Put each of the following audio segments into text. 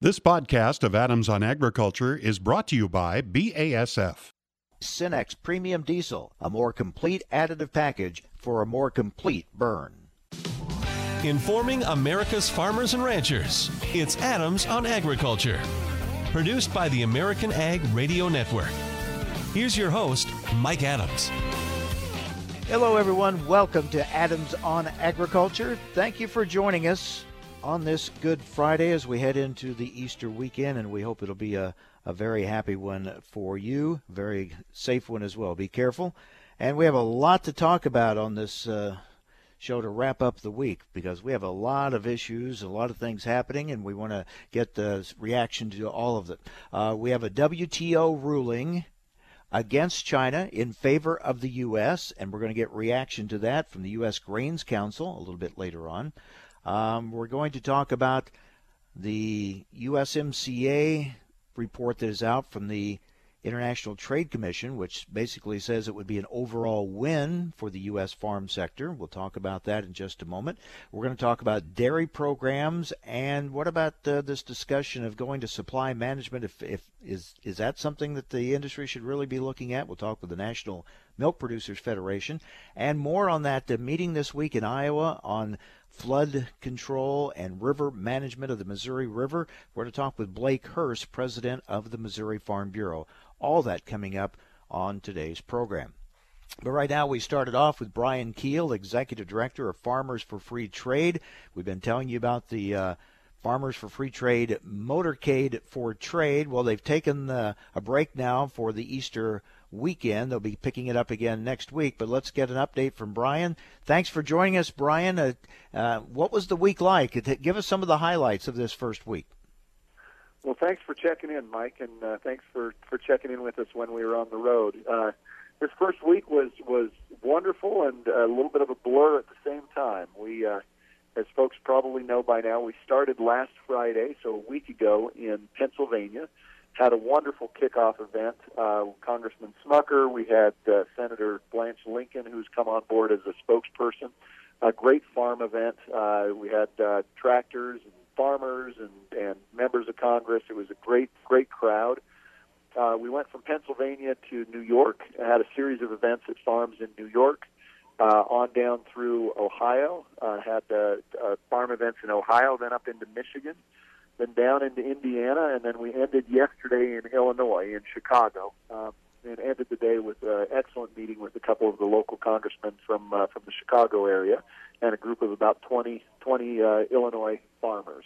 This podcast of Adams on Agriculture is brought to you by BASF. Cenex Premium Diesel, a more complete additive package for a more complete burn. Informing America's farmers and ranchers, it's Adams on Agriculture. Produced by the American Ag Radio Network. Here's your host, Mike Adams. Hello, everyone. Welcome to Adams on Agriculture. Thank you for joining us on this Good Friday as we head into the Easter weekend, and we hope it'll be a, a very happy one for you, very safe one as well. Be careful. And we have a lot to talk about on this uh, show to wrap up the week because we have a lot of issues, a lot of things happening, and we want to get the reaction to all of it. Uh, we have a WTO ruling against China in favor of the U.S., and we're going to get reaction to that from the U.S. Grains Council a little bit later on. Um, we're going to talk about the USMCA report that is out from the International Trade Commission, which basically says it would be an overall win for the U.S. farm sector. We'll talk about that in just a moment. We're going to talk about dairy programs and what about uh, this discussion of going to supply management? If, if is is that something that the industry should really be looking at? We'll talk with the National Milk Producers Federation and more on that. The meeting this week in Iowa on flood control and river management of the Missouri River. We're going to talk with Blake Hurst, president of the Missouri Farm Bureau. All that coming up on today's program. But right now, we started off with Brian Kuehl, Executive Director of Farmers for Free Trade. We've been telling you about the uh, Farmers for Free Trade Motorcade for Trade. Well, they've taken uh, a break now for the Easter weekend. They'll be picking it up again next week. But let's get an update from Brian. Thanks for joining us, Brian. Uh, uh, what was the week like? Give us some of the highlights of this first week. Well, thanks for checking in, Mike, and uh, thanks for, for checking in with us when we were on the road. Uh, this first week was was wonderful and a little bit of a blur at the same time. We, uh, as folks probably know by now, we started last Friday, so a week ago, in Pennsylvania had a wonderful kickoff event. Uh, Congressman Smucker, we had uh, Senator Blanche Lincoln, who's come on board as a spokesperson. A great farm event. Uh, we had uh, tractors and farmers and, and members of Congress. It was a great, great crowd. Uh, we went from Pennsylvania to New York and had a series of events at farms in New York, uh, on down through Ohio. Uh, had uh, uh, farm events in Ohio, then up into Michigan then down into Indiana, and then we ended yesterday in Illinois, in Chicago, um, and ended the day with an excellent meeting with a couple of the local congressmen from uh, from the Chicago area, and a group of about 20, 20 uh, Illinois farmers.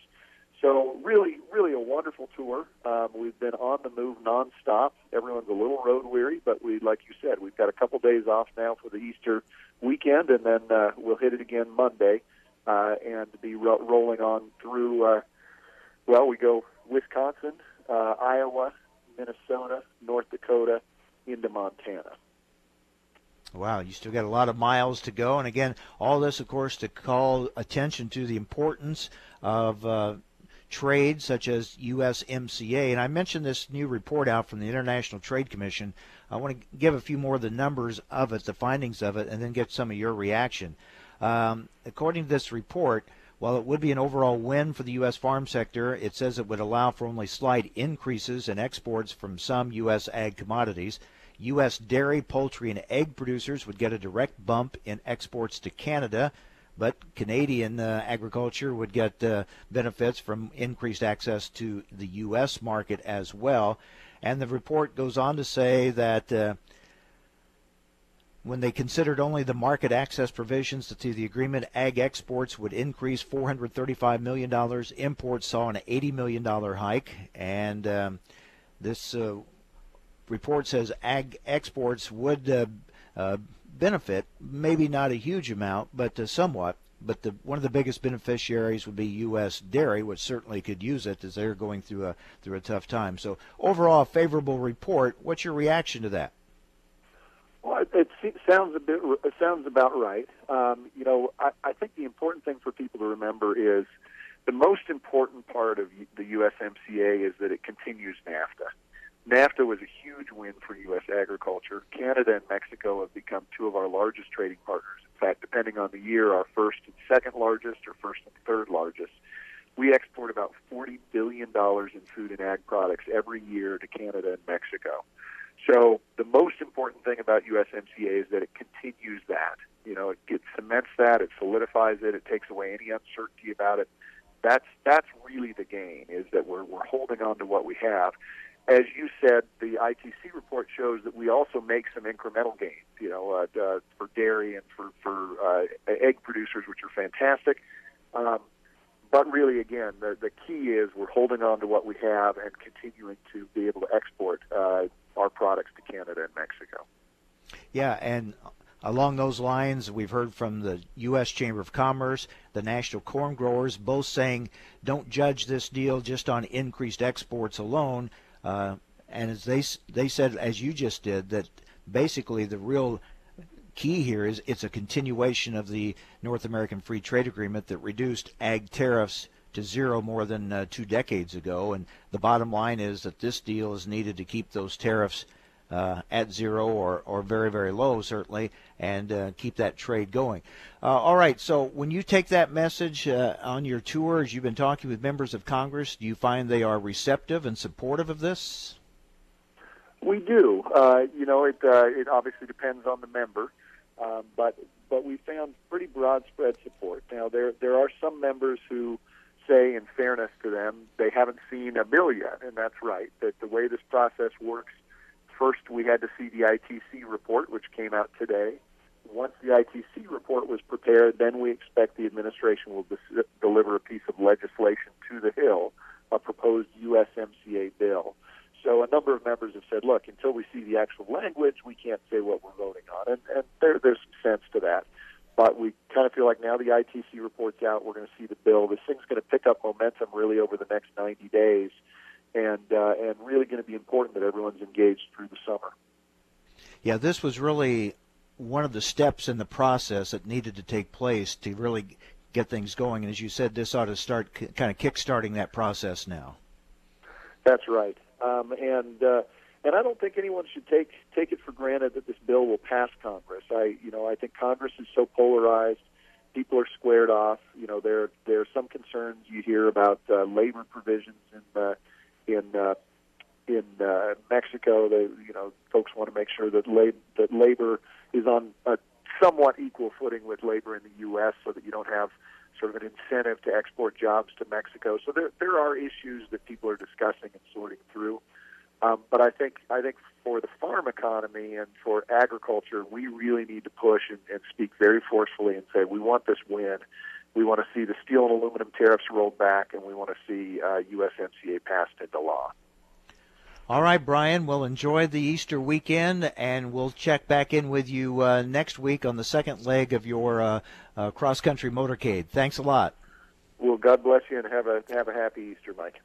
So really, really a wonderful tour. Um, we've been on the move nonstop. Everyone's a little road weary, but we, like you said, we've got a couple days off now for the Easter weekend, and then uh, we'll hit it again Monday, uh, and be ro- rolling on through uh, well, we go Wisconsin, uh, Iowa, Minnesota, North Dakota, into Montana. Wow, you still got a lot of miles to go. And again, all this, of course, to call attention to the importance of uh, trade such as USMCA. And I mentioned this new report out from the International Trade Commission. I want to give a few more of the numbers of it, the findings of it, and then get some of your reaction. Um, according to this report, while it would be an overall win for the U.S. farm sector, it says it would allow for only slight increases in exports from some U.S. ag commodities. U.S. dairy, poultry, and egg producers would get a direct bump in exports to Canada, but Canadian uh, agriculture would get uh, benefits from increased access to the U.S. market as well. And the report goes on to say that uh, when they considered only the market access provisions to the agreement, ag exports would increase $435 million. Imports saw an $80 million hike. And um, this uh, report says ag exports would uh, uh, benefit, maybe not a huge amount, but uh, somewhat. But the, one of the biggest beneficiaries would be U.S. dairy, which certainly could use it as they're going through a through a tough time. So overall, a favorable report. What's your reaction to that? Well, it, it sounds a bit. It sounds about right. Um, you know, I, I think the important thing for people to remember is the most important part of the USMCA is that it continues NAFTA. NAFTA was a huge win for U.S. agriculture. Canada and Mexico have become two of our largest trading partners. In fact, depending on the year, our first and second largest, or first and third largest. we export about $40 billion in food and ag products every year to Canada and Mexico. So the most important thing about USMCA is that it continues that. You know, it, it cements that, it solidifies it, it takes away any uncertainty about it. That's that's really the gain is that we're we're holding on to what we have. As you said, the ITC report shows that we also make some incremental gains. You know, uh, uh, for dairy and for for uh, egg producers, which are fantastic. Um, but really, again, the, the key is we're holding on to what we have and continuing to be able to export uh, our products to Canada and Mexico. Yeah, and along those lines, we've heard from the U.S. Chamber of Commerce, the National Corn Growers, both saying don't judge this deal just on increased exports alone. Uh, and as they they said, as you just did, that basically the real key here is it's a continuation of the North American Free Trade Agreement that reduced ag tariffs to zero more than uh, two decades ago. And the bottom line is that this deal is needed to keep those tariffs uh, at zero or, or very, very low, certainly, and uh, keep that trade going. Uh, all right, so when you take that message uh, on your tours, you've been talking with members of Congress, do you find they are receptive and supportive of this? We do. Uh, you know, it, it obviously depends on the member. Um, but but we found pretty broad spread support. Now there there are some members who say, in fairness to them, they haven't seen a bill yet, and that's right. That the way this process works, first we had to see the ITC report, which came out today. Once the ITC report was prepared, then we expect the administration will dis- deliver a piece of legislation to the Hill, a proposed USMCA bill. So a number of members have said, look, until we see the actual language, we can't say what we're voting on. And, and there, there's some sense to that. But we kind of feel like now the ITC report's out, we're going to see the bill. This thing's going to pick up momentum really over the next 90 days, and uh, and really going to be important that everyone's engaged through the summer. Yeah, this was really one of the steps in the process that needed to take place to really get things going. And as you said, this ought to start kind of kick-starting that process now. That's right. Um, and uh, and I don't think anyone should take take it for granted that this bill will pass Congress. I you know I think Congress is so polarized. People are squared off. You know there there are some concerns you hear about uh, labor provisions in uh, in uh, in uh, Mexico. They you know folks want to make sure that lab- that labor is on a somewhat equal footing with labor in the U.S. so that you don't have sort of an incentive to export jobs to Mexico. So there there are issues that people are discussing and sorting through. Um, but I think I think for the farm economy and for agriculture, we really need to push and, and speak very forcefully and say we want this win. We want to see the steel and aluminum tariffs rolled back, and we want to see uh, USMCA passed into law. All right, Brian. We'll enjoy the Easter weekend, and we'll check back in with you uh, next week on the second leg of your uh, uh, cross country motorcade. Thanks a lot. Well, God bless you, and have a have a happy Easter, Mike.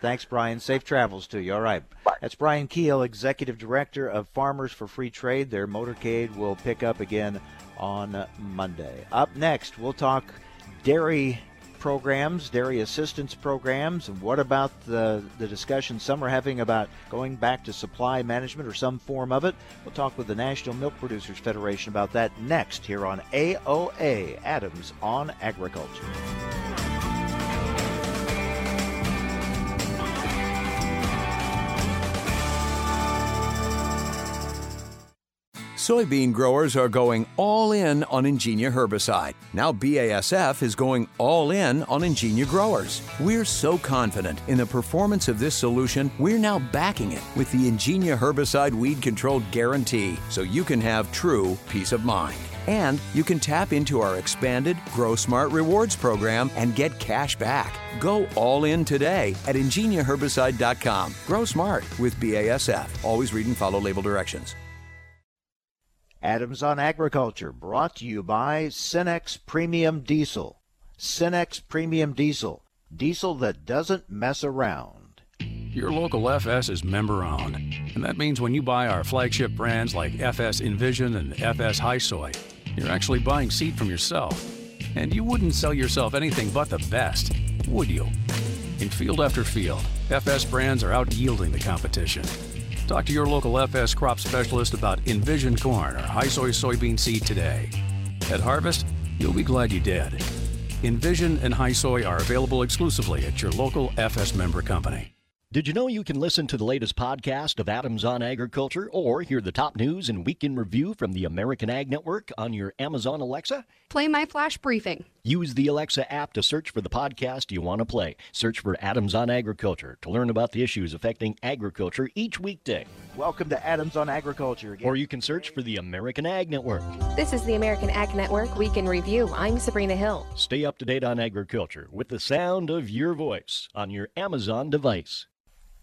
Thanks, Brian. Safe travels to you. All right. Bye. That's Brian Kuehl, Executive Director of Farmers for Free Trade. Their motorcade will pick up again on Monday. Up next, we'll talk dairy programs, dairy assistance programs, and what about the, the discussion some are having about going back to supply management or some form of it? We'll talk with the National Milk Producers Federation about that next here on AOA Adams on Agriculture. Soybean growers are going all in on Ingenia herbicide. Now BASF is going all in on Ingenia growers. We're so confident in the performance of this solution, we're now backing it with the Ingenia herbicide weed control guarantee so you can have true peace of mind. And you can tap into our expanded Grow Smart Rewards program and get cash back. Go all in today at ingeniaherbicide.com. Grow smart with BASF. Always read and follow label directions. Adams on Agriculture, brought to you by Cenex Premium Diesel. Cenex Premium Diesel, diesel that doesn't mess around. Your local FS is member owned, and that means when you buy our flagship brands like FS Envision and FS High Soy, you're actually buying seed from yourself. And you wouldn't sell yourself anything but the best, would you? In field after field, FS brands are out yielding the competition. Talk to your local FS crop specialist about Envision corn or high soy soybean seed today. At harvest, you'll be glad you did. Envision and High Soy are available exclusively at your local FS member company. Did you know you can listen to the latest podcast of Adams on Agriculture or hear the top news and week in review from the American Ag Network on your Amazon Alexa? Play my flash briefing. Use the Alexa app to search for the podcast you want to play. Search for Adams on Agriculture to learn about the issues affecting agriculture each weekday. Welcome to Adams on Agriculture again. Or you can search for the American Ag Network. This is the American Ag Network Week in Review. I'm Sabrina Hill. Stay up to date on agriculture with the sound of your voice on your Amazon device.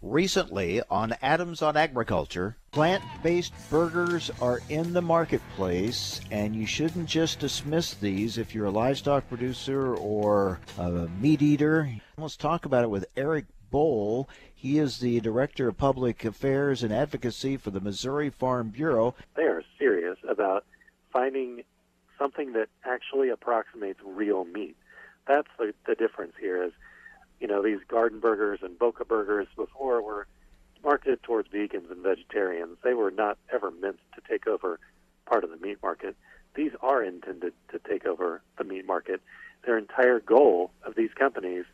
Recently on Adams on Agriculture, plant based burgers are in the marketplace, and you shouldn't just dismiss these if you're a livestock producer or a meat eater. Let's talk about it with Eric Bohl. He is the Director of Public Affairs and Advocacy for the Missouri Farm Bureau. They are serious about finding something that actually approximates real meat. That's the, the difference here is you know, these garden burgers and Boca burgers before were marketed towards vegans and vegetarians. They were not ever meant to take over part of the meat market. These are intended to take over the meat market. Their entire goal of these companies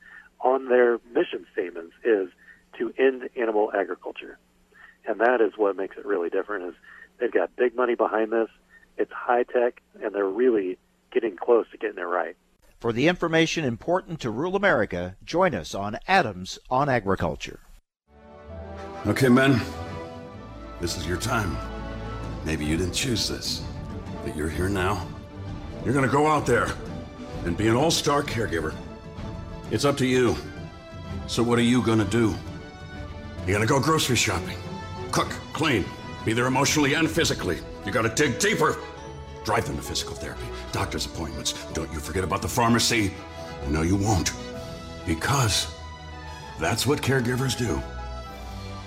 on their mission statements is to end animal agriculture. And that is what makes it really different is they've got big money behind this. It's high tech and they're really getting close to getting it right. For the information important to rural America, join us on Adams on Agriculture. Okay, men, this is your time. Maybe you didn't choose this, but you're here now. You're gonna go out there and be an all star caregiver. It's up to you. So, what are you gonna do? You're gonna go grocery shopping, cook, clean, be there emotionally and physically. You gotta dig deeper. Drive them to physical therapy, doctor's appointments. Don't you forget about the pharmacy. No, you won't. Because that's what caregivers do.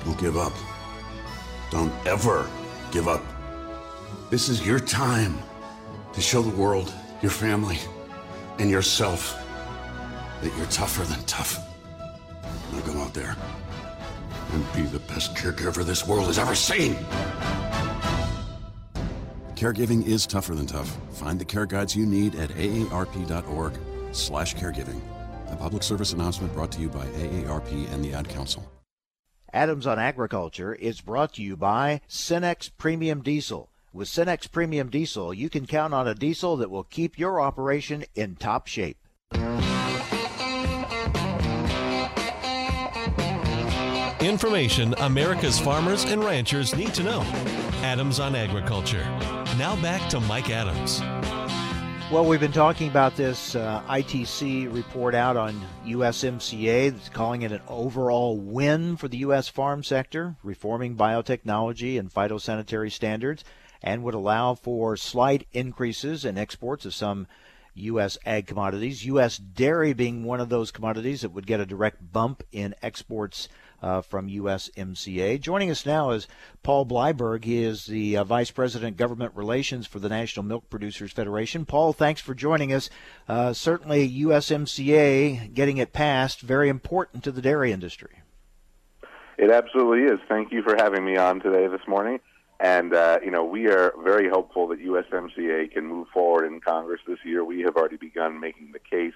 Don't give up. Don't ever give up. This is your time to show the world, your family, and yourself that you're tougher than tough. Now go out there and be the best caregiver this world has ever seen. Caregiving is tougher than tough. Find the care guides you need at aarp.org slash caregiving. A public service announcement brought to you by AARP and the Ad Council. Adams on Agriculture is brought to you by Cenex Premium Diesel. With Cenex Premium Diesel, you can count on a diesel that will keep your operation in top shape. Information America's farmers and ranchers need to know. Adams on Agriculture. Now back to Mike Adams. Well, we've been talking about this uh, ITC report out on USMCA that's calling it an overall win for the U.S. farm sector, reforming biotechnology and phytosanitary standards, and would allow for slight increases in exports of some U.S. ag commodities. U.S. dairy being one of those commodities that would get a direct bump in exports uh, from USMCA. Joining us now is Paul Bleiberg. He is the uh, Vice President Government Relations for the National Milk Producers Federation. Paul, thanks for joining us. Uh, certainly, USMCA getting it passed, very important to the dairy industry. It absolutely is. Thank you for having me on today this morning. And, uh, you know, we are very hopeful that USMCA can move forward in Congress this year. We have already begun making the case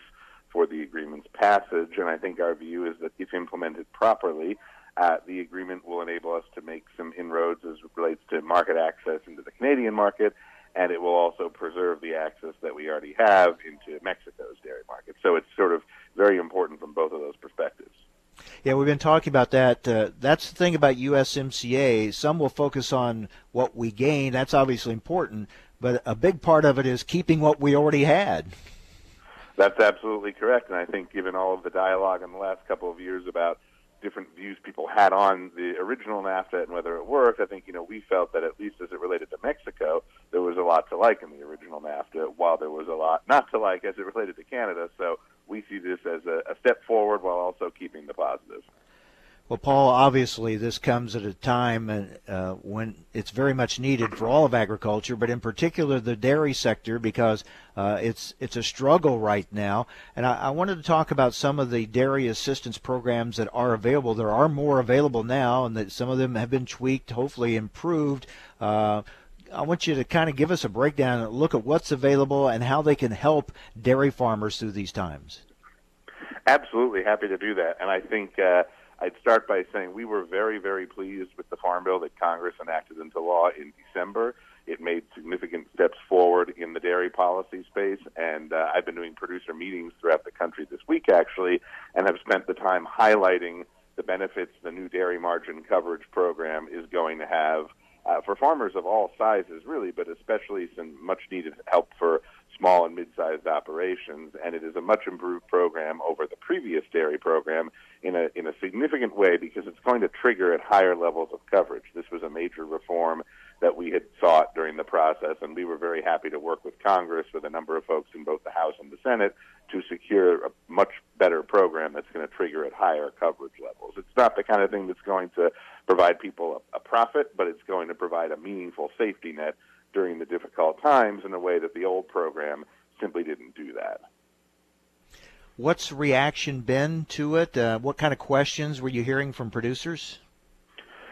for the agreement's passage, and I think our view is that if implemented properly, uh, the agreement will enable us to make some inroads as it relates to market access into the Canadian market, and it will also preserve the access that we already have into Mexico's dairy market. So it's sort of very important from both of those perspectives. Yeah, we've been talking about that. Uh, that's the thing about USMCA. Some will focus on what we gain. That's obviously important, but a big part of it is keeping what we already had. That's absolutely correct, and I think given all of the dialogue in the last couple of years about different views people had on the original NAFTA and whether it worked, I think you know we felt that at least as it related to Mexico, there was a lot to like in the original NAFTA, while there was a lot not to like as it related to Canada. So we see this as a, a step forward while also keeping the positives. Well, Paul, obviously this comes at a time uh, when it's very much needed for all of agriculture, but in particular the dairy sector because uh, it's it's a struggle right now. And I, I, wanted to talk about some of the dairy assistance programs that are available. There are more available now, and that some of them have been tweaked, hopefully improved. Uh, I want you to kind of give us a breakdown, and look at what's available, and how they can help dairy farmers through these times. Absolutely happy to do that, and I think uh, I'd start by saying we were very, very pleased with the farm bill that Congress enacted into law in December. It made significant steps forward in the dairy policy space, and uh, I've been doing producer meetings throughout the country this week, actually, and have spent the time highlighting the benefits the new dairy margin coverage program is going to have uh, for farmers of all sizes, really, but especially some much needed help for small and mid-sized operations, and it is a much improved program over the previous dairy program in a in a significant way because it's going to trigger at higher levels of coverage. This was a major reform that we had sought during the process, and we were very happy to work with Congress with a number of folks in both the House and the Senate to secure a much better program that's going to trigger at higher coverage levels. It's not the kind of thing that's going to provide people a, a profit, but it's going to provide a meaningful safety net during the difficult times in a way that the old program simply didn't do that. What's reaction been to it? Uh, what kind of questions were you hearing from producers?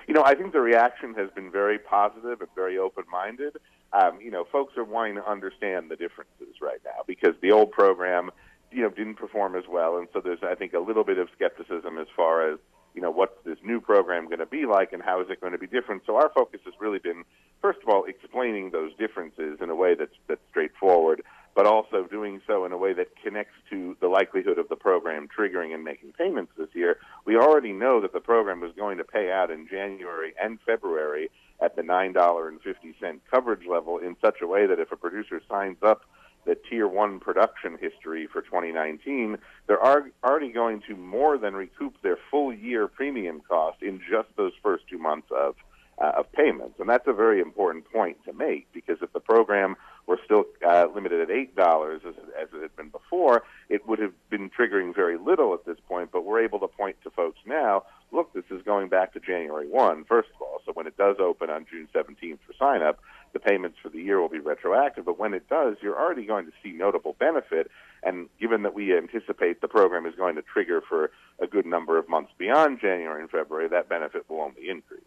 You know, I think the reaction has been very positive and very open-minded. Um, you know, folks are wanting to understand the differences right now because the old program, you know, didn't perform as well, and so there's, I think, a little bit of skepticism as far as you know, what's this new program going to be like and how is it going to be different? So our focus has really been, first of all, explaining those differences in a way that's, that's straightforward, but also doing so in a way that connects to the likelihood of the program triggering and making payments this year. We already know that the program was going to pay out in January and February at the $9.50 coverage level in such a way that if a producer signs up the tier one production history for 2019, they're already going to more than recoup their full year premium cost in just those first two months of uh, of payments, and that's a very important point to make because if the program were still uh, limited at eight dollars as, as it had been before, it would have been triggering very little at this point. But we're able to point to folks now. Look, this is going back to January 1, first of all. So when it does open on June 17th for sign up, the payments for the year will be retroactive. But when it does, you're already going to see notable benefit. And given that we anticipate the program is going to trigger for a good number of months beyond January and February, that benefit will only increase.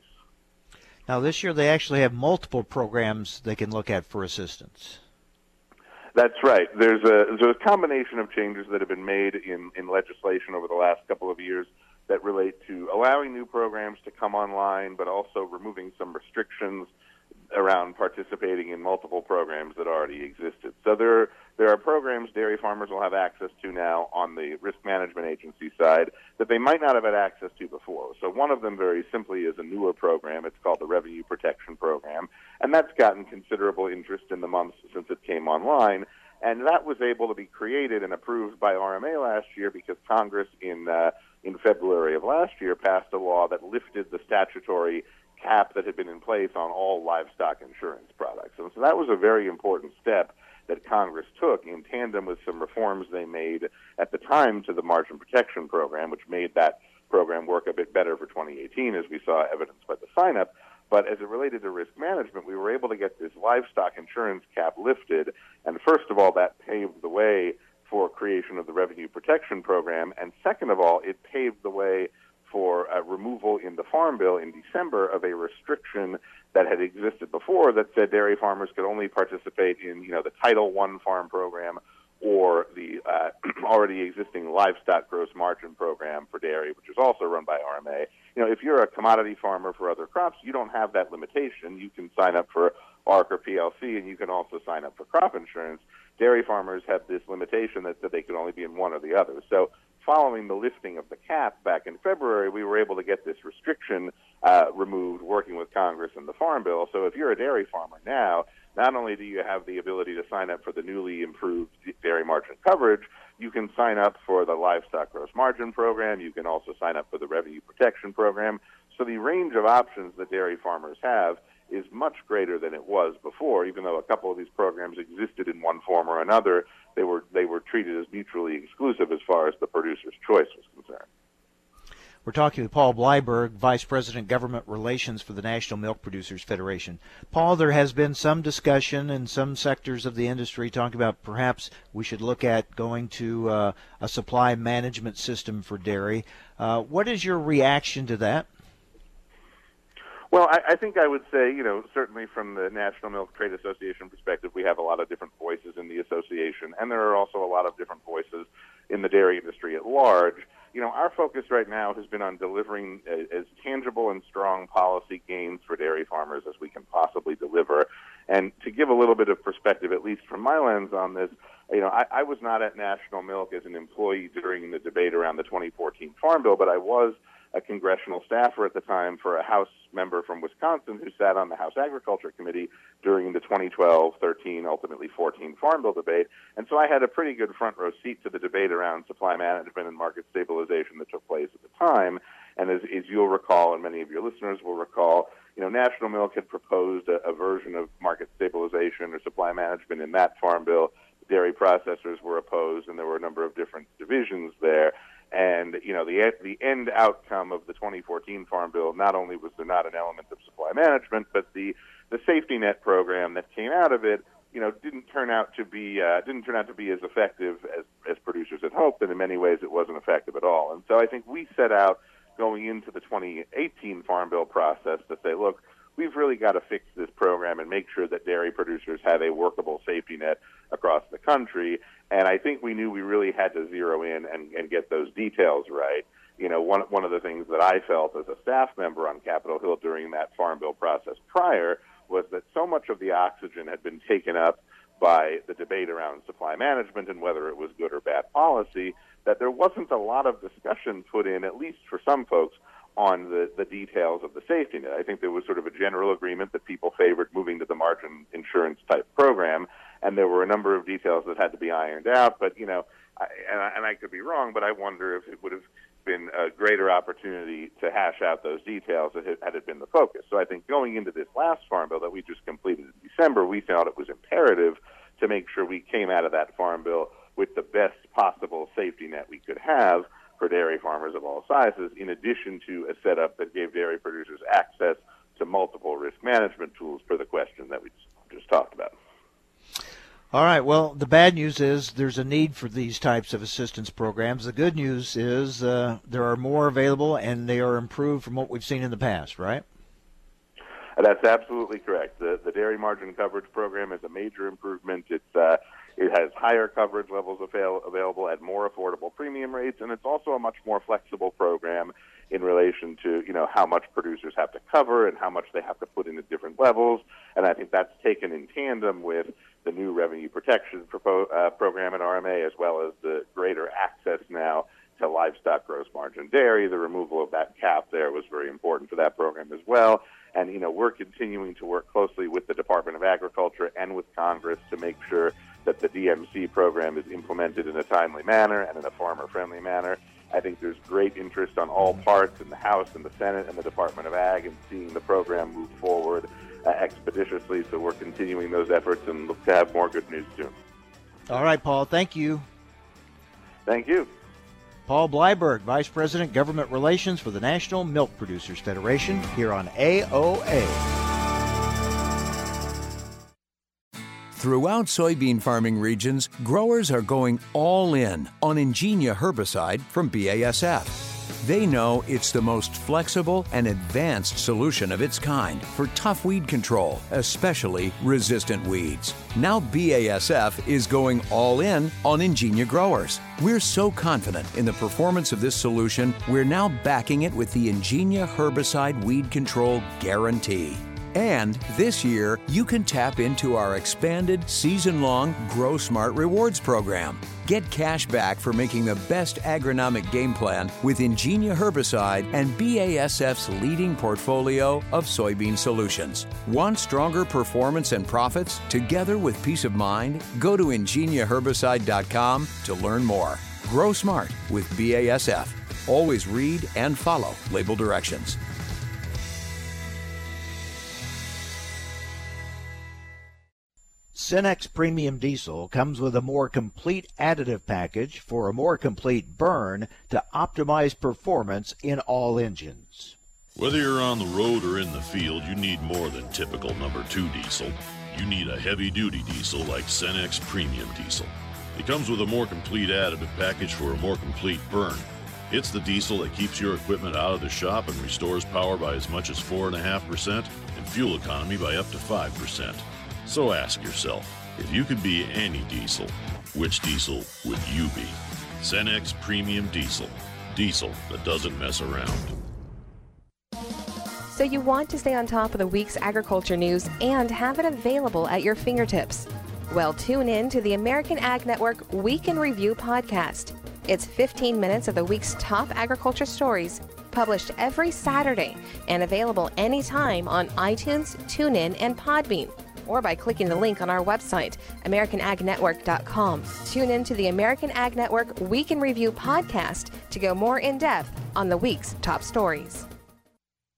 Now, this year they actually have multiple programs they can look at for assistance. That's right. There's a there's a combination of changes that have been made in, in legislation over the last couple of years that relate to allowing new programs to come online, but also removing some restrictions around participating in multiple programs that already existed. So there there are programs dairy farmers will have access to now on the risk management agency side that they might not have had access to before. So one of them very simply is a newer program. It's called the Revenue Protection Program, and that's gotten considerable interest in the months since it came online. And that was able to be created and approved by RMA last year because Congress in uh, in February of last year passed a law that lifted the statutory cap that had been in place on all livestock insurance products. And so that was a very important step that Congress took in tandem with some reforms they made at the time to the margin protection program, which made that program work a bit better for 2018, as we saw evidenced by the sign up. But as it related to risk management, we were able to get this livestock insurance cap lifted. And first of all, that paved the way for creation of the revenue protection program. And second of all, it paved the way for uh, removal in the Farm Bill in December of a restriction that had existed before that said dairy farmers could only participate in, you know, the Title One farm program or the uh, already existing livestock gross margin program for dairy, which is also run by RMA. You know, if you're a commodity farmer for other crops, you don't have that limitation. You can sign up for ARC or PLC, and you can also sign up for crop insurance. Dairy farmers have this limitation that said they can only be in one or the other. So following the lifting of the cap back in February, we were able to get this restriction uh, removed working with Congress and the Farm Bill. So if you're a dairy farmer now, not only do you have the ability to sign up for the newly improved dairy margin coverage, you can sign up for the livestock gross margin program. You can also sign up for the revenue protection program. So the range of options that dairy farmers have is much greater than it was before, even though a couple of these programs existed in one form or another they were they were treated as mutually exclusive as far as the producer's choice was concerned. We're talking with Paul Bleiberg, Vice President Government Relations for the National Milk Producers Federation. Paul, there has been some discussion in some sectors of the industry talking about perhaps we should look at going to uh, a supply management system for dairy. Uh, what is your reaction to that? Well, I, I think I would say, you know, certainly from the National Milk Trade Association perspective, we have a lot of different voices in the association, and there are also a lot of different voices in the dairy industry at large. You know, our focus right now has been on delivering as tangible and strong policy gains for dairy farmers as we can possibly deliver. And to give a little bit of perspective, at least from my lens on this, you know, I, I was not at National Milk as an employee during the debate around the 2014 Farm Bill, but I was a congressional staffer at the time for a House member from Wisconsin who sat on the House Agriculture Committee during the 2012, 13, ultimately 14 Farm Bill debate. And so I had a pretty good front row seat to the debate around supply management and market stabilization that took place at the time. And as, as you'll recall, and many of your listeners will recall, you know, National Milk had proposed a, a version of market stabilization or supply management in that farm bill. Dairy processors were opposed, and there were a number of different divisions there. And you know, the the end outcome of the 2014 Farm Bill not only was there not an element of supply management, but the the safety net program that came out of it, you know, didn't turn out to be uh, didn't turn out to be as effective as as producers had hoped, and in many ways it wasn't effective at all. And so I think we set out going into the 2018 Farm Bill process to say, look, we've really got to fix this program and make sure that dairy producers have a workable safety net across the country. And I think we knew we really had to zero in and, and get those details right. You know, one one of the things that I felt as a staff member on Capitol Hill during that Farm Bill process prior was that so much of the oxygen had been taken up by the debate around supply management and whether it was good or bad policy that there wasn't a lot of discussion put in, at least for some folks, on the, the details of the safety net. I think there was sort of a general agreement that people favored moving to the margin insurance type program, and there were a number of details that had to be ironed out. But you know, I, and, I, and I could be wrong, but I wonder if it would have been a greater opportunity to hash out those details had had it been the focus. So I think going into this last farm bill that we just completed in December, we felt it was imperative to make sure we came out of that farm bill with the best possible safety net we could have for dairy farmers of all sizes, in addition to a setup that gave dairy producers access to multiple risk management tools for the question that we just talked about. All right. Well, the bad news is there's a need for these types of assistance programs. The good news is uh, there are more available and they are improved from what we've seen in the past, right? That's absolutely correct. The, the dairy margin coverage program is a major improvement. It's uh, it has higher coverage levels avail- available at more affordable premium rates, and it's also a much more flexible program in relation to you know how much producers have to cover and how much they have to put in at different levels. And I think that's taken in tandem with the new revenue protection propo- uh, program at RMA, as well as the greater access now to livestock gross margin dairy. The removal of that cap there was very important for that program as well. And you know we're continuing to work closely with the Department of Agriculture and with Congress to make sure that the DMC program is implemented in a timely manner and in a farmer-friendly manner. I think there's great interest on all parts in the House and the Senate and the Department of Ag in seeing the program move forward Uh, expeditiously. So we're continuing those efforts and look to have more good news soon. All right, Paul. Thank you. Thank you. Paul Bleiberg, Vice President, Government Relations for the National Milk Producers Federation, here on AOA. Throughout soybean farming regions, growers are going all in on Ingenia herbicide from BASF. They know it's the most flexible and advanced solution of its kind for tough weed control, especially resistant weeds. Now BASF is going all in on Ingenia growers. We're so confident in the performance of this solution, we're now backing it with the Ingenia herbicide weed control guarantee. And this year, you can tap into our expanded season long Grow Smart Rewards program. Get cash back for making the best agronomic game plan with Ingenia herbicide and BASF's leading portfolio of soybean solutions. Want stronger performance and profits together with peace of mind? Go to ingeniaherbicide.com to learn more. Grow smart with BASF. Always read and follow label directions. Cenex Premium Diesel comes with a more complete additive package for a more complete burn to optimize performance in all engines. Whether you're on the road or in the field, you need more than typical number 2 diesel. You need a heavy duty diesel like Cenex Premium Diesel. It comes with a more complete additive package for a more complete burn. It's the diesel that keeps your equipment out of the shop and restores power by as much as 4.5% and fuel economy by up to 5%. So ask yourself if you could be any diesel, which diesel would you be? Cenex Premium Diesel. Diesel that doesn't mess around. So you want to stay on top of the week's agriculture news and have it available at your fingertips. Well, tune in to the American Ag Network Week in Review podcast. It's 15 minutes of the week's top agriculture stories, published every Saturday and available anytime on iTunes, TuneIn, and Podbean, or by clicking the link on our website, AmericanAgNetwork.com. Tune in to the American Ag Network Week in Review podcast to go more in depth on the week's top stories.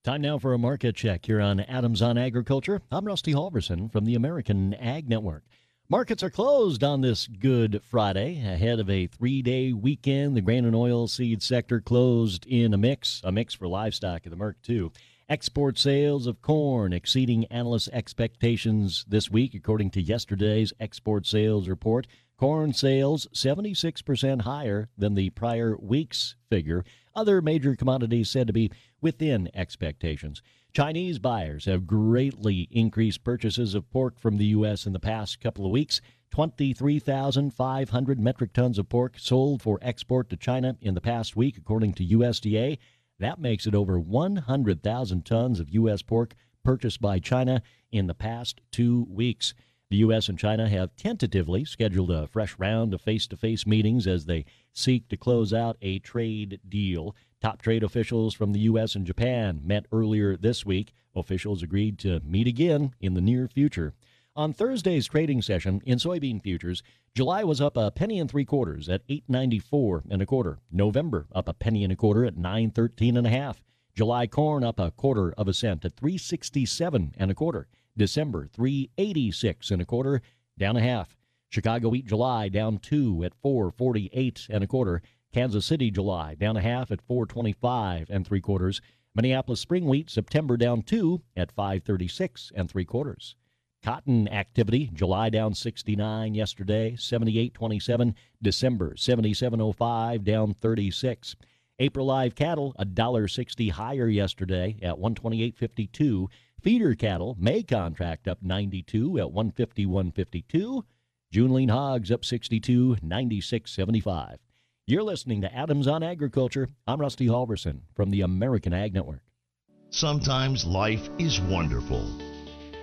Time now for a market check here on Adams on Agriculture. I'm Rusty Halverson from the American Ag Network. Markets are closed on this Good Friday ahead of a three day weekend. The grain and oil seed sector closed in a mix, a mix for livestock in the Merc, too. Export sales of corn exceeding analyst expectations this week, according to yesterday's export sales report. Corn sales 76% higher than the prior week's figure. Other major commodities said to be within expectations. Chinese buyers have greatly increased purchases of pork from the U.S. in the past couple of weeks. 23,500 metric tons of pork sold for export to China in the past week, according to USDA. That makes it over 100,000 tons of U.S. pork purchased by China in the past two weeks. The U.S. and China have tentatively scheduled a fresh round of face to face meetings as they seek to close out a trade deal. Top trade officials from the U.S. and Japan met earlier this week. Officials agreed to meet again in the near future. On Thursday's trading session in soybean futures, July was up a penny and three quarters at 8.94 and a quarter. November up a penny and a quarter at 9.13 and a half. July corn up a quarter of a cent at 3.67 and a quarter. December 386 and a quarter, down a half. Chicago wheat July down two at 448 and a quarter. Kansas City July down a half at 425 and three quarters. Minneapolis spring wheat September down two at 536 and three quarters. Cotton activity July down 69 yesterday, 78.27. December 77.05 down 36. April live cattle $1.60 higher yesterday at 128.52. Feeder cattle, May contract up 92 at 151.52. June lean hogs up 62, 96.75. You're listening to Adams on Agriculture. I'm Rusty Halverson from the American Ag Network. Sometimes life is wonderful,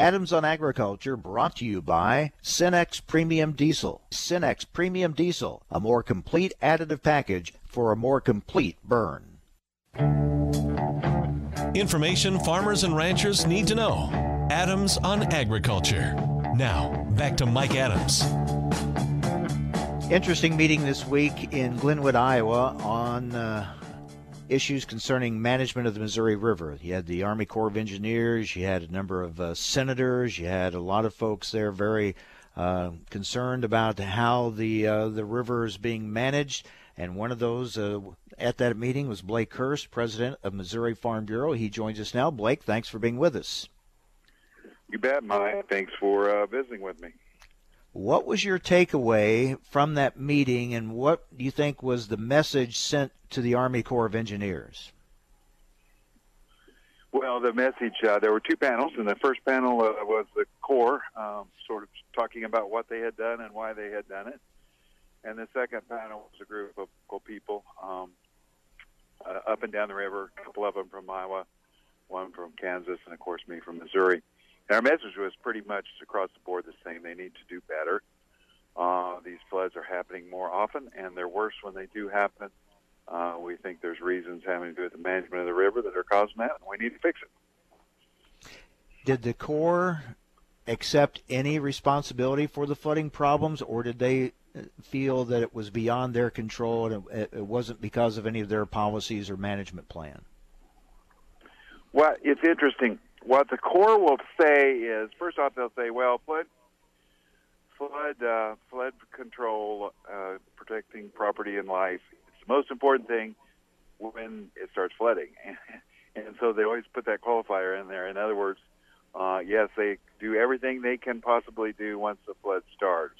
Adams on Agriculture brought to you by Cenex Premium Diesel. Cenex Premium Diesel, a more complete additive package for a more complete burn. Information farmers and ranchers need to know. Adams on Agriculture. Now, back to Mike Adams. Interesting meeting this week in Glenwood, Iowa on uh, issues concerning management of the Missouri River. You had the Army Corps of Engineers, you had a number of uh, senators, you had a lot of folks there very uh, concerned about how the uh, the river is being managed. And one of those uh, at that meeting was Blake Hurst, president of Missouri Farm Bureau. He joins us now. Blake, thanks for being with us. You bet, Mike. Thanks for uh, visiting with me. What was your takeaway from that meeting, and what do you think was the message sent to the Army Corps of Engineers? Well, the message uh, there were two panels, and the first panel uh, was the Corps, um, sort of talking about what they had done and why they had done it. And the second panel was a group of people um, uh, up and down the river. A couple of them from Iowa, one from Kansas, and of course me from Missouri. Our message was pretty much across the board the same. They need to do better. Uh, these floods are happening more often, and they're worse when they do happen. Uh, we think there's reasons having to do with the management of the river that are causing that, and we need to fix it. Did the Corps accept any responsibility for the flooding problems, or did they feel that it was beyond their control and it, it wasn't because of any of their policies or management plan? Well, it's interesting. What the Corps will say is, first off, they'll say, "Well, flood, flood, uh, flood control, uh, protecting property and life. It's the most important thing when it starts flooding." and so they always put that qualifier in there. In other words, uh, yes, they do everything they can possibly do once the flood starts.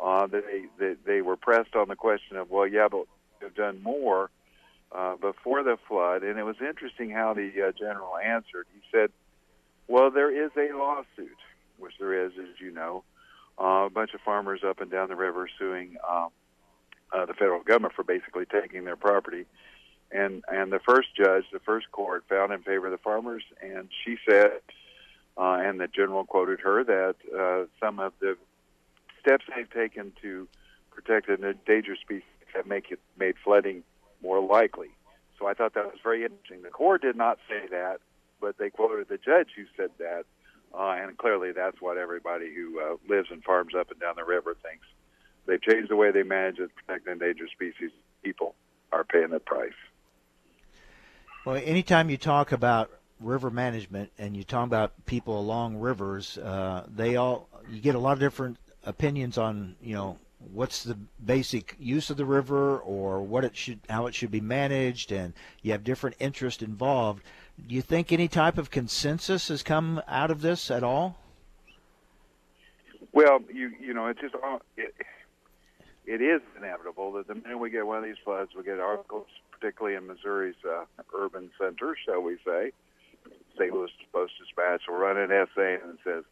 Uh, they, they they were pressed on the question of, well, yeah, but they've done more uh, before the flood, and it was interesting how the uh, general answered. He said, "Well, there is a lawsuit, which there is, as you know, uh, a bunch of farmers up and down the river suing um, uh, the federal government for basically taking their property." And and the first judge, the first court, found in favor of the farmers, and she said, uh, and the general quoted her that uh, some of the steps they've taken to protect an endangered species have make it made flooding more likely. So I thought that was very interesting. The Corps did not say that, but they quoted the judge who said that, uh, and clearly that's what everybody who uh, lives and farms up and down the river thinks. They've changed the way they manage it, protect endangered species. People are paying the price. Well, anytime you talk about river management and you talk about people along rivers, uh, they all you get a lot of different opinions on you know what's the basic use of the river or what it should how it should be managed and you have different interests involved do you think any type of consensus has come out of this at all well you you know it's just it, it is inevitable that the minute we get one of these floods we get articles particularly in missouri's uh, urban center shall we say st louis post dispatch will run an essay and it says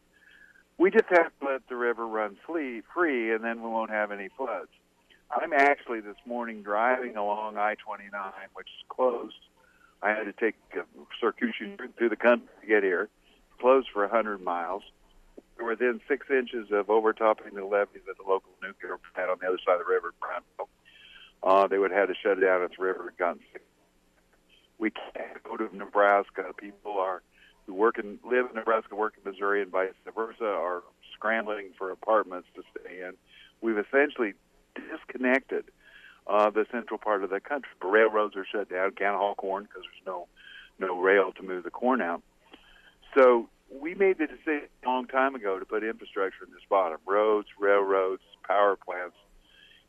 we just have to let the river run free, free, and then we won't have any floods. I'm actually this morning driving along I-29, which is closed. I had to take a circuitous through the country to get here. Closed for 100 miles. We're within six inches of overtopping the levees at the local nuclear plant on the other side of the river, Brownville. Uh, they would have had to shut down the river had gotten sick. We can't go to Nebraska. People are who work and live in Nebraska, work in Missouri, and vice versa, are scrambling for apartments to stay in. We've essentially disconnected uh, the central part of the country. Railroads are shut down. Can't haul corn because there's no no rail to move the corn out. So we made the decision a long time ago to put infrastructure in this bottom: roads, railroads, power plants,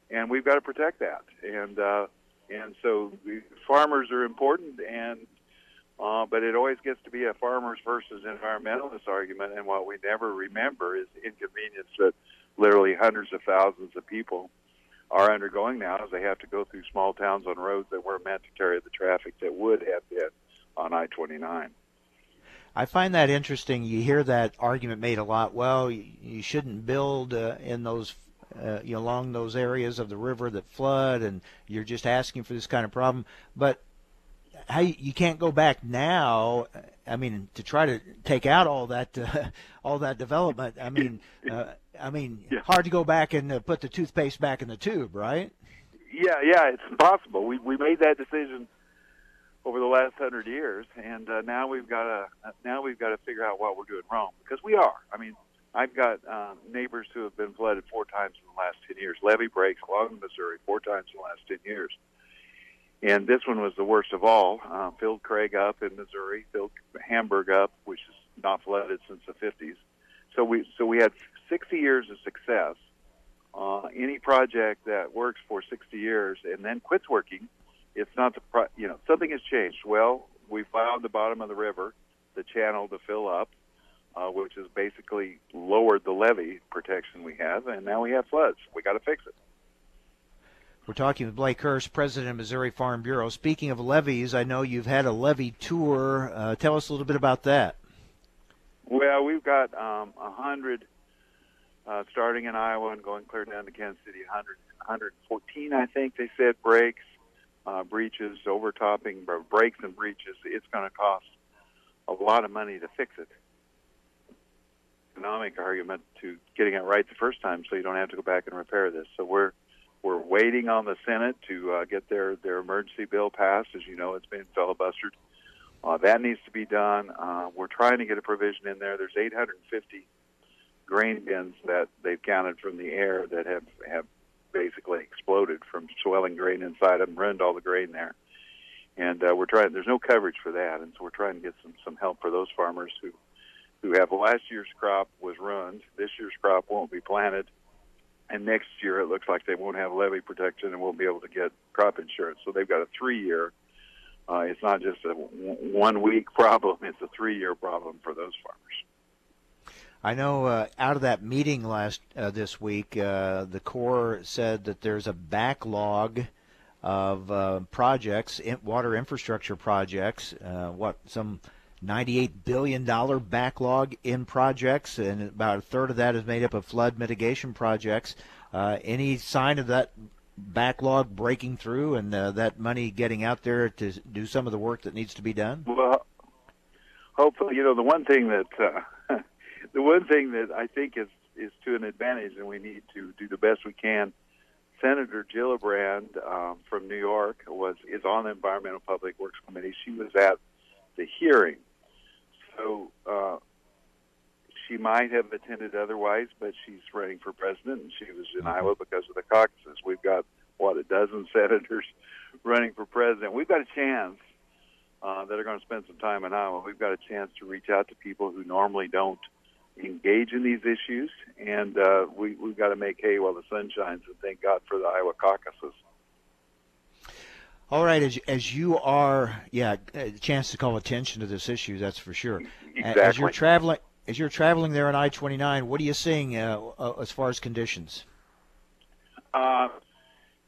and we've got to protect that. And uh, and so farmers are important, and uh, but it always gets to be a farmers versus environmentalist argument, and what we never remember is the inconvenience that literally hundreds of thousands of people are undergoing now as they have to go through small towns on roads that weren't meant to carry the traffic that would have been on I 29. I find that interesting. You hear that argument made a lot. Well, you shouldn't build uh, in those uh, you know, along those areas of the river that flood, and you're just asking for this kind of problem. But how you, can't go back now. I mean, to try to take out all that uh, all that development. I mean, uh, I mean, yeah. hard to go back and uh, put the toothpaste back in the tube, right? Yeah, yeah, it's impossible. We we made that decision over the last hundred years, and uh, now we've got to now we've got to figure out what we're doing wrong because we are. I mean, I've got um, neighbors who have been flooded four times in the last ten years. Levee breaks along the Missouri four times in the last ten years and this one was the worst of all. Uh, filled Craig up in Missouri, filled Hamburg up, which is not flooded since the 50s. So we so we had 60 years of success. Uh, any project that works for 60 years and then quits working, it's not the pro- you know something has changed. Well, we found the bottom of the river, the channel to fill up, uh, which has basically lowered the levee protection we have, and now we have floods. We got to fix it. We're talking with Blake Hurst, president of Missouri Farm Bureau. Speaking of levees, I know you've had a levee tour. Uh, tell us a little bit about that. Well, we've got um, 100 uh, starting in Iowa and going clear down to Kansas City, 100, 114, I think they said, breaks. uh, breaches, overtopping, breaks and breaches, it's going to cost a lot of money to fix it. Economic argument to getting it right the first time, so you don't have to go back and repair this. So we're we're waiting on the Senate to uh, get their their emergency bill passed. As you know, it's been filibustered. Uh, that needs to be done. Uh, we're trying to get a provision in there. There's 850 grain bins that they've counted from the air that have have basically exploded from swelling grain inside them, ruined all the grain there. And uh, we're trying. There's no coverage for that, and so we're trying to get some some help for those farmers who who have last year's crop was ruined. This year's crop won't be planted, and next year it looks like they won't have levee protection and won't be able to get crop insurance. So they've got a three year. Uh, it's not just a w- one week problem; it's a three year problem for those farmers. I know uh, out of that meeting last uh, this week, uh, the Corps said that there's a backlog of uh, projects, in, water infrastructure projects. Uh, what some 98 billion dollar backlog in projects, and about a third of that is made up of flood mitigation projects. Uh, any sign of that backlog breaking through and that money getting out there to do some of the work that needs to be done? Well, hopefully, you know the one thing that the one thing that I think is is to an advantage, and we need to do the best we can Senator Gillibrand um, from New York was is on the Environmental Public Works Committee. She was at the hearing, so uh, she might have attended otherwise, but she's running for president, and she was in mm-hmm. Iowa because of the caucuses. We've got what a dozen senators running for president. We've got a chance uh, that are going to spend some time in Iowa. We've got a chance to reach out to people who normally don't engage in these issues, and uh, we, we've got to make hay while the sun shines, and thank God for the Iowa caucuses. All right, as, as you are, yeah, a chance to call attention to this issue, that's for sure. Exactly. As you're traveling, as you're traveling there on I-29, what are you seeing uh, uh, as far as conditions? Uh,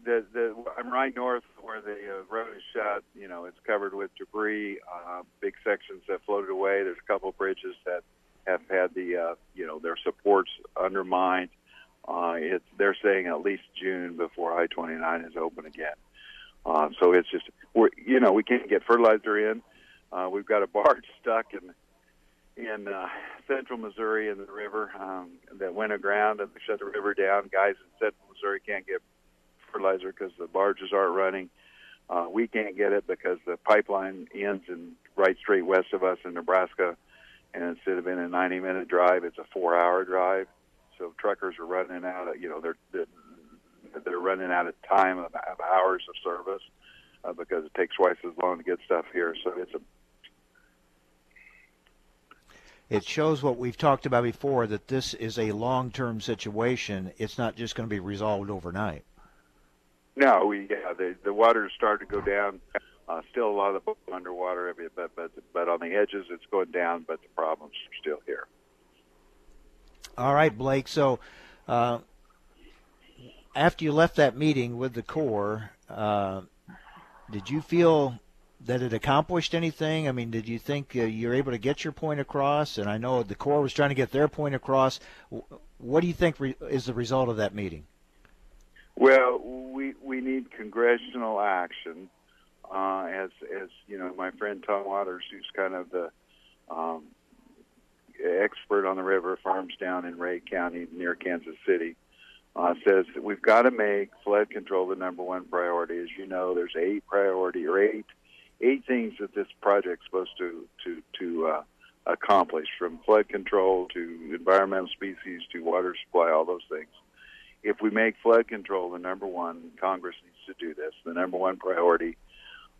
the, the, I'm right north where the uh, road is shut. You know, it's covered with debris. Uh, big sections have floated away. There's a couple of bridges that have had the uh, you know their supports undermined. Uh, it's they're saying at least June before I-29 is open again. Uh, so it's just we're you know we can't get fertilizer in. Uh, we've got a barge stuck in in uh, central Missouri in the river um, that went aground and they shut the river down. Guys in central Missouri can't get fertilizer because the barges aren't running. Uh, we can't get it because the pipeline ends in right straight west of us in Nebraska and instead of being a 90 minute drive, it's a four hour drive. So truckers are running out of, you know, they're they're, they're running out of time of, of hours of service uh, because it takes twice as long to get stuff here. So it's a it shows what we've talked about before that this is a long-term situation. It's not just going to be resolved overnight. No, we yeah, the the water's started to go down uh, still a lot of the boat underwater, but but but on the edges it's going down, but the problems are still here. All right, Blake. So uh, after you left that meeting with the Corps, uh, did you feel that it accomplished anything? I mean, did you think uh, you're able to get your point across? And I know the Corps was trying to get their point across. What do you think re- is the result of that meeting? Well, we we need congressional action uh, as as you know, my friend Tom Waters, who's kind of the um, expert on the river, farms down in Ray County near Kansas City, uh, says that we've got to make flood control the number one priority. As you know, there's eight priority or eight eight things that this project's supposed to to to uh, accomplish, from flood control to environmental species to water supply, all those things. If we make flood control the number one, Congress needs to do this. The number one priority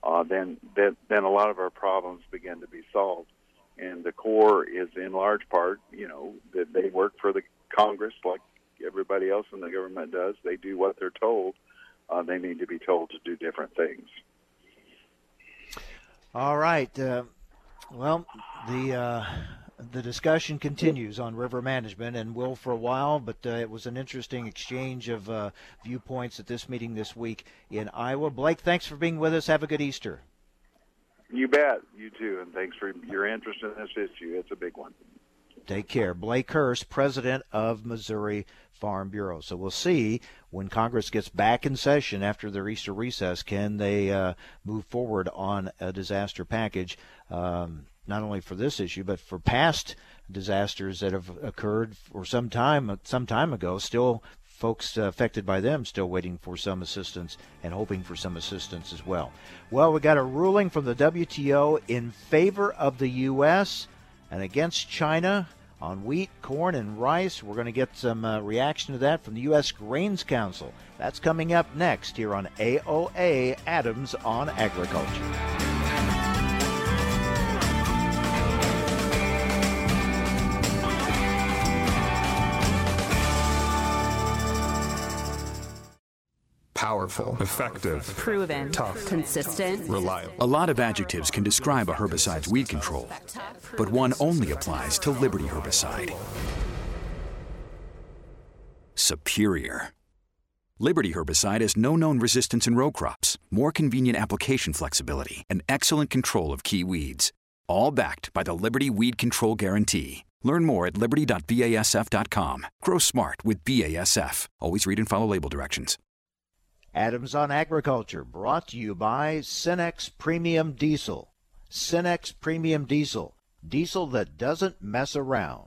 uh, then, then then a lot of our problems begin to be solved. And the Corps is in large part, you know, that they work for the Congress like everybody else in the government does. They do what they're told. Uh, they need to be told to do different things. All right. Uh, well, the uh, the discussion continues on river management and will for a while, but uh, it was an interesting exchange of uh, viewpoints at this meeting this week in Iowa. Blake, thanks for being with us. Have a good Easter. You bet. You too. And thanks for your interest in this issue. It's a big one. Take care. Blake Hurst, president of Missouri Farm Bureau. So we'll see when Congress gets back in session after their Easter recess, can they uh, move forward on a disaster package, um, not only for this issue, but for past disasters that have occurred for some time, some time ago, still folks affected by them still waiting for some assistance and hoping for some assistance as well. Well, we got a ruling from the WTO in favor of the U.S. and against China on wheat, corn, and rice. We're going to get some uh, reaction to that from the U.S. Grains Council. That's coming up next here on AOA Adams on Agriculture. Powerful, effective, proven, tough, consistent, reliable. A lot of adjectives can describe a herbicide's weed control, but one only applies to Liberty herbicide. Superior. Liberty herbicide has no known resistance in row crops, more convenient application flexibility, and excellent control of key weeds. All backed by the Liberty Weed Control Guarantee. Learn more at liberty.basf.com. Grow smart with BASF. Always read and follow label directions. Adams on Agriculture, brought to you by Cenex Premium Diesel. Cenex Premium Diesel, diesel that doesn't mess around.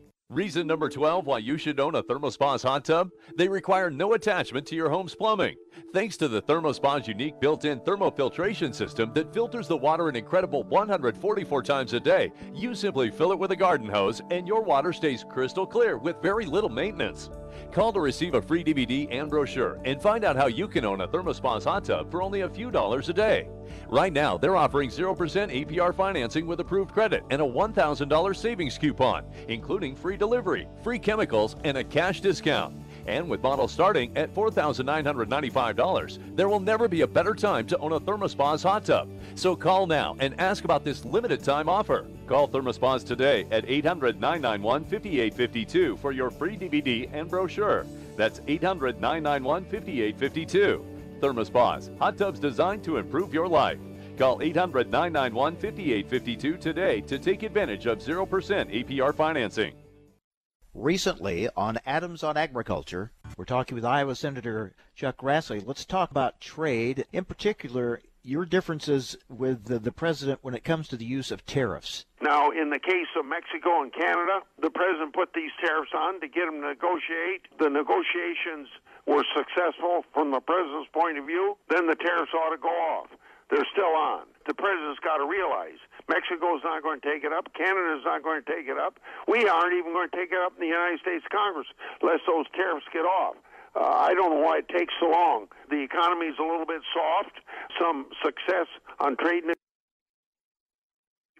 Reason number 12 why you should own a ThermoSpa's hot tub? They require no attachment to your home's plumbing. Thanks to the ThermoSpa's unique built-in thermofiltration system that filters the water an incredible 144 times a day, you simply fill it with a garden hose and your water stays crystal clear with very little maintenance. Call to receive a free DVD and brochure and find out how you can own a ThermoSpa's hot tub for only a few dollars a day. Right now, they're offering 0% APR financing with approved credit and a $1,000 savings coupon, including free delivery, free chemicals, and a cash discount. And with models starting at $4,995, there will never be a better time to own a ThermoSpa's hot tub. So call now and ask about this limited time offer. Call ThermoSpas today at 800 991 5852 for your free DVD and brochure. That's 800 991 5852. ThermoSpas, hot tubs designed to improve your life. Call 800 991 5852 today to take advantage of 0% APR financing. Recently on Adams on Agriculture, we're talking with Iowa Senator Chuck Grassley. Let's talk about trade, in particular, your differences with the, the president when it comes to the use of tariffs. Now, in the case of Mexico and Canada, the president put these tariffs on to get them to negotiate. The negotiations were successful from the president's point of view. Then the tariffs ought to go off. They're still on. The president's got to realize Mexico's not going to take it up. Canada's not going to take it up. We aren't even going to take it up in the United States Congress unless those tariffs get off. Uh, I don't know why it takes so long. The economy's a little bit soft. Some success on trade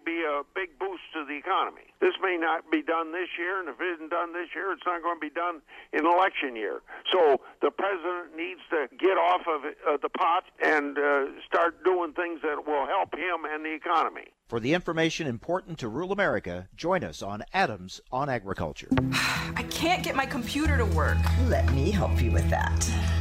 be a big boost to the economy. This may not be done this year, and if it isn't done this year, it's not going to be done in election year. So the president needs to get off of uh, the pot and uh, start doing things that will help him and the economy. For the information important to rural America, join us on Adams on Agriculture. I can't get my computer to work. Let me help you with that.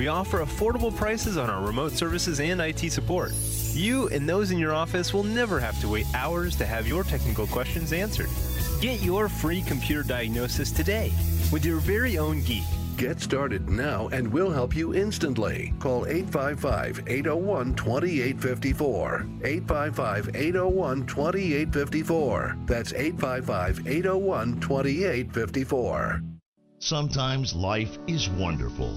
We offer affordable prices on our remote services and IT support. You and those in your office will never have to wait hours to have your technical questions answered. Get your free computer diagnosis today with your very own geek. Get started now and we'll help you instantly. Call 855 801 2854. 855 801 2854. That's 855 801 2854. Sometimes life is wonderful,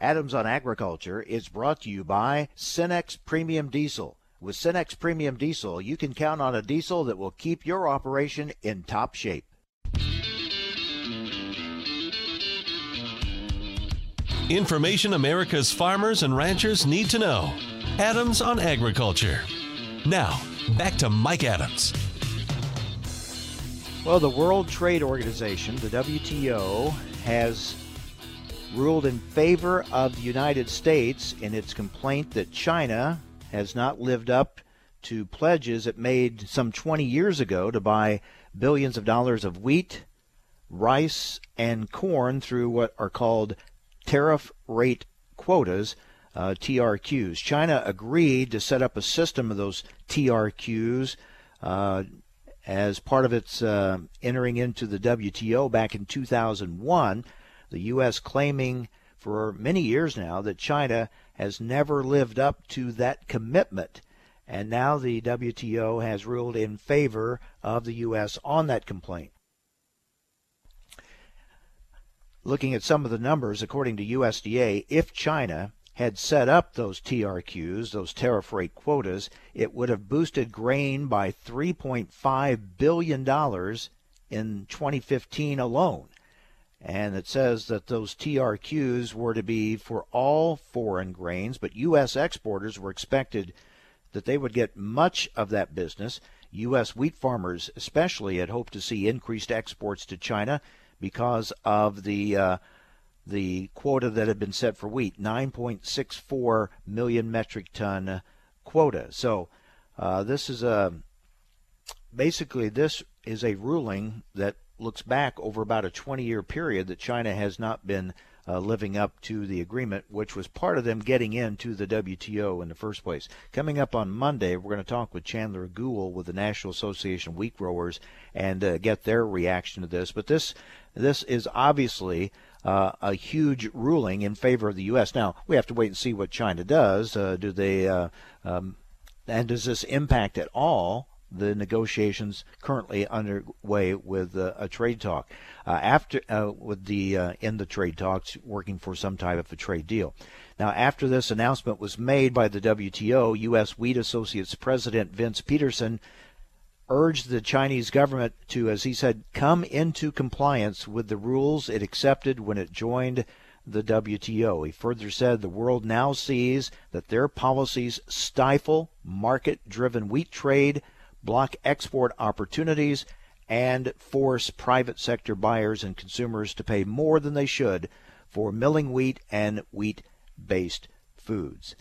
Adams on Agriculture is brought to you by Cenex Premium Diesel. With Cenex Premium Diesel, you can count on a diesel that will keep your operation in top shape. Information America's farmers and ranchers need to know. Adams on Agriculture. Now, back to Mike Adams. Well, the World Trade Organization, the WTO, has ruled in favor of the United States in its complaint that China has not lived up to pledges it made some 20 years ago to buy billions of dollars of wheat, rice, and corn through what are called tariff rate quotas, uh, TRQs. China agreed to set up a system of those TRQs uh, as part of its uh, entering into the WTO back in 2001. The U.S. claiming for many years now that China has never lived up to that commitment. And now the WTO has ruled in favor of the U.S. on that complaint. Looking at some of the numbers, according to USDA, if China had set up those TRQs, those tariff rate quotas, it would have boosted grain by $3.5 billion in 2015 alone. And it says that those TRQs were to be for all foreign grains, but U.S. exporters were expected that they would get much of that business. U.S. wheat farmers, especially, had hoped to see increased exports to China because of the uh, the quota that had been set for wheat, 9.64 million metric ton quota. So uh, this is a basically this is a ruling that looks back over about a 20 year period that China has not been uh, living up to the agreement, which was part of them getting into the WTO in the first place. Coming up on Monday, we're going to talk with Chandler Goule with the National Association of Wheat Growers and uh, get their reaction to this. But this this is obviously uh, a huge ruling in favor of the U.S. Now we have to wait and see what China does. Uh, do they uh, um, and does this impact at all the negotiations currently underway with uh, a trade talk uh, after uh, with the uh, in the trade talks working for some type of a trade deal. Now, after this announcement was made by the WTO, U.S. Wheat Associates President Vince Peterson urged the Chinese government to, as he said, come into compliance with the rules it accepted when it joined the WTO. He further said the world now sees that their policies stifle market driven wheat trade block export opportunities, and force private sector buyers and consumers to pay more than they should for milling wheat and wheat based foods.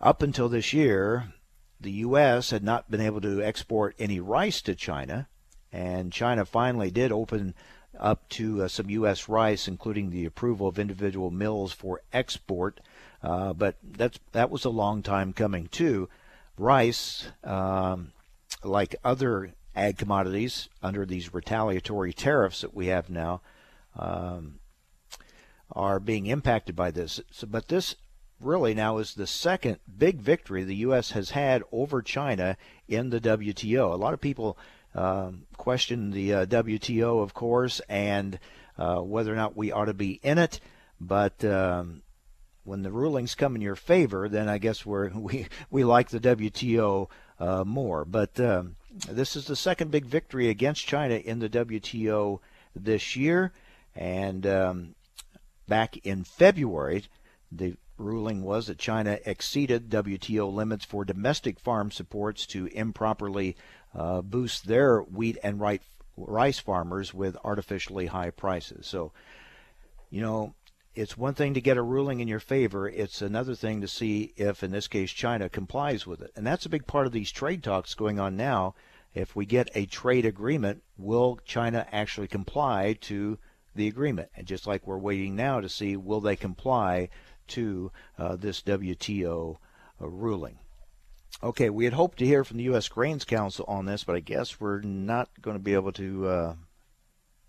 Up until this year, the U.S. had not been able to export any rice to China, and China finally did open up to uh, some U.S. rice, including the approval of individual mills for export. Uh, but that's that was a long time coming too. Rice, um, like other ag commodities under these retaliatory tariffs that we have now um, are being impacted by this. So, but this really now is the second big victory the U.S. has had over China in the WTO. A lot of people um, question the uh, WTO, of course, and uh, whether or not we ought to be in it. But um, when the rulings come in your favor, then I guess we're, we we like the WTO uh, more. But um, this is the second big victory against China in the WTO this year, and um, back in February, the ruling was that China exceeded WTO limits for domestic farm supports to improperly uh, boost their wheat and rice farmers with artificially high prices. So, you know, it's one thing to get a ruling in your favor. It's another thing to see if, in this case, China complies with it. And that's a big part of these trade talks going on now. If we get a trade agreement, will China actually comply to the agreement? And just like we're waiting now to see, will they comply to uh, this WTO uh, ruling? Okay, we had hoped to hear from the U.S. Grains Council on this, but I guess we're not going to be able to uh,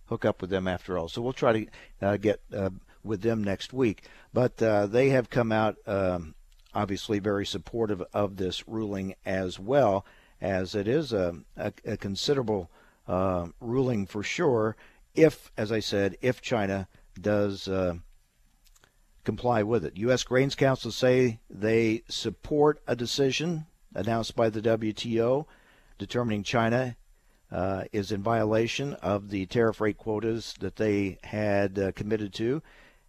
hook up with them after all. So we'll try to uh, get uh, with them next week. But uh, they have come out um, obviously very supportive of this ruling as well, as it is a, a, a considerable uh, ruling for sure. If, as I said, if China does uh, comply with it, U.S. Grains Council say they support a decision announced by the WTO determining China uh, is in violation of the tariff rate quotas that they had uh, committed to.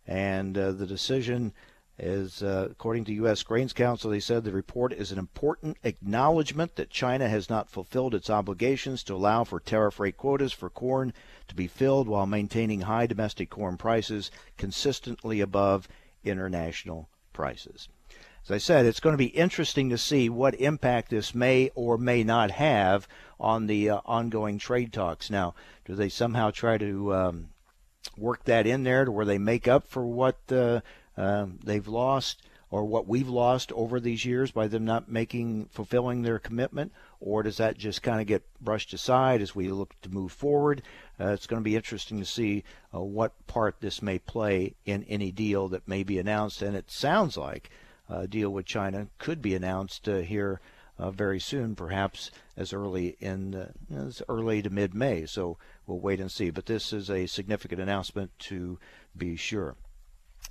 And uh, the decision is, uh, according to U.S. Grains Council, they said the report is an important acknowledgement that China has not fulfilled its obligations to allow for tariff rate quotas for corn to be filled while maintaining high domestic corn prices consistently above international prices. As I said, it's going to be interesting to see what impact this may or may not have on the uh, ongoing trade talks. Now, do they somehow try to um, work that in there to where they make up for what uh, uh, they've lost or what we've lost over these years by them not making fulfilling their commitment? Or does that just kind of get brushed aside as we look to move forward? Uh, it's going to be interesting to see uh, what part this may play in any deal that may be announced. And it sounds like a deal with China could be announced uh, here uh, very soon, perhaps as early in uh, as early to mid May. So we'll wait and see. But this is a significant announcement to be sure.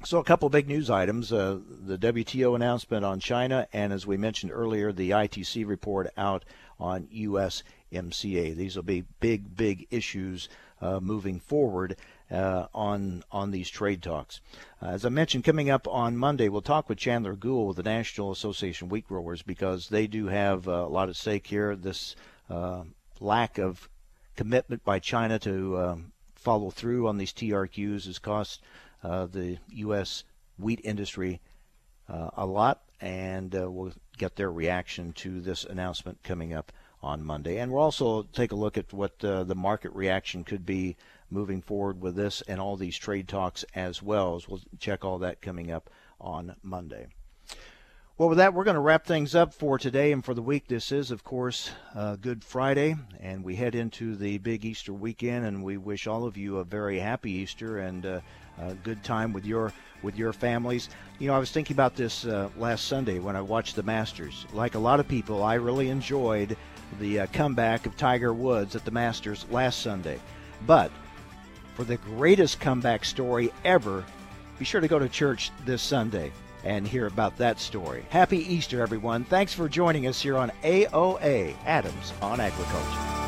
So a couple big news items: uh, the WTO announcement on China, and as we mentioned earlier, the ITC report out on USMCA. These will be big, big issues uh, moving forward uh, on on these trade talks. Uh, as I mentioned, coming up on Monday, we'll talk with Chandler Goule with the National Association of Wheat Growers because they do have uh, a lot at stake here. This uh, lack of commitment by China to um, follow through on these TRQs has cost uh, the U.S. wheat industry uh, a lot, and we'll get their reaction to this announcement coming up on Monday. And we'll also take a look at what the market reaction could be moving forward with this and all these trade talks as well. As we'll check all that coming up on Monday. Well, with that, we're going to wrap things up for today and for the week. This is, of course, uh, Good Friday, and we head into the big Easter weekend. And we wish all of you a very happy Easter and uh, a good time with your with your families. You know, I was thinking about this uh, last Sunday when I watched the Masters. Like a lot of people, I really enjoyed the uh, comeback of Tiger Woods at the Masters last Sunday. But for the greatest comeback story ever, be sure to go to church this Sunday and hear about that story. Happy Easter, everyone. Thanks for joining us here on AOA Adams on Agriculture.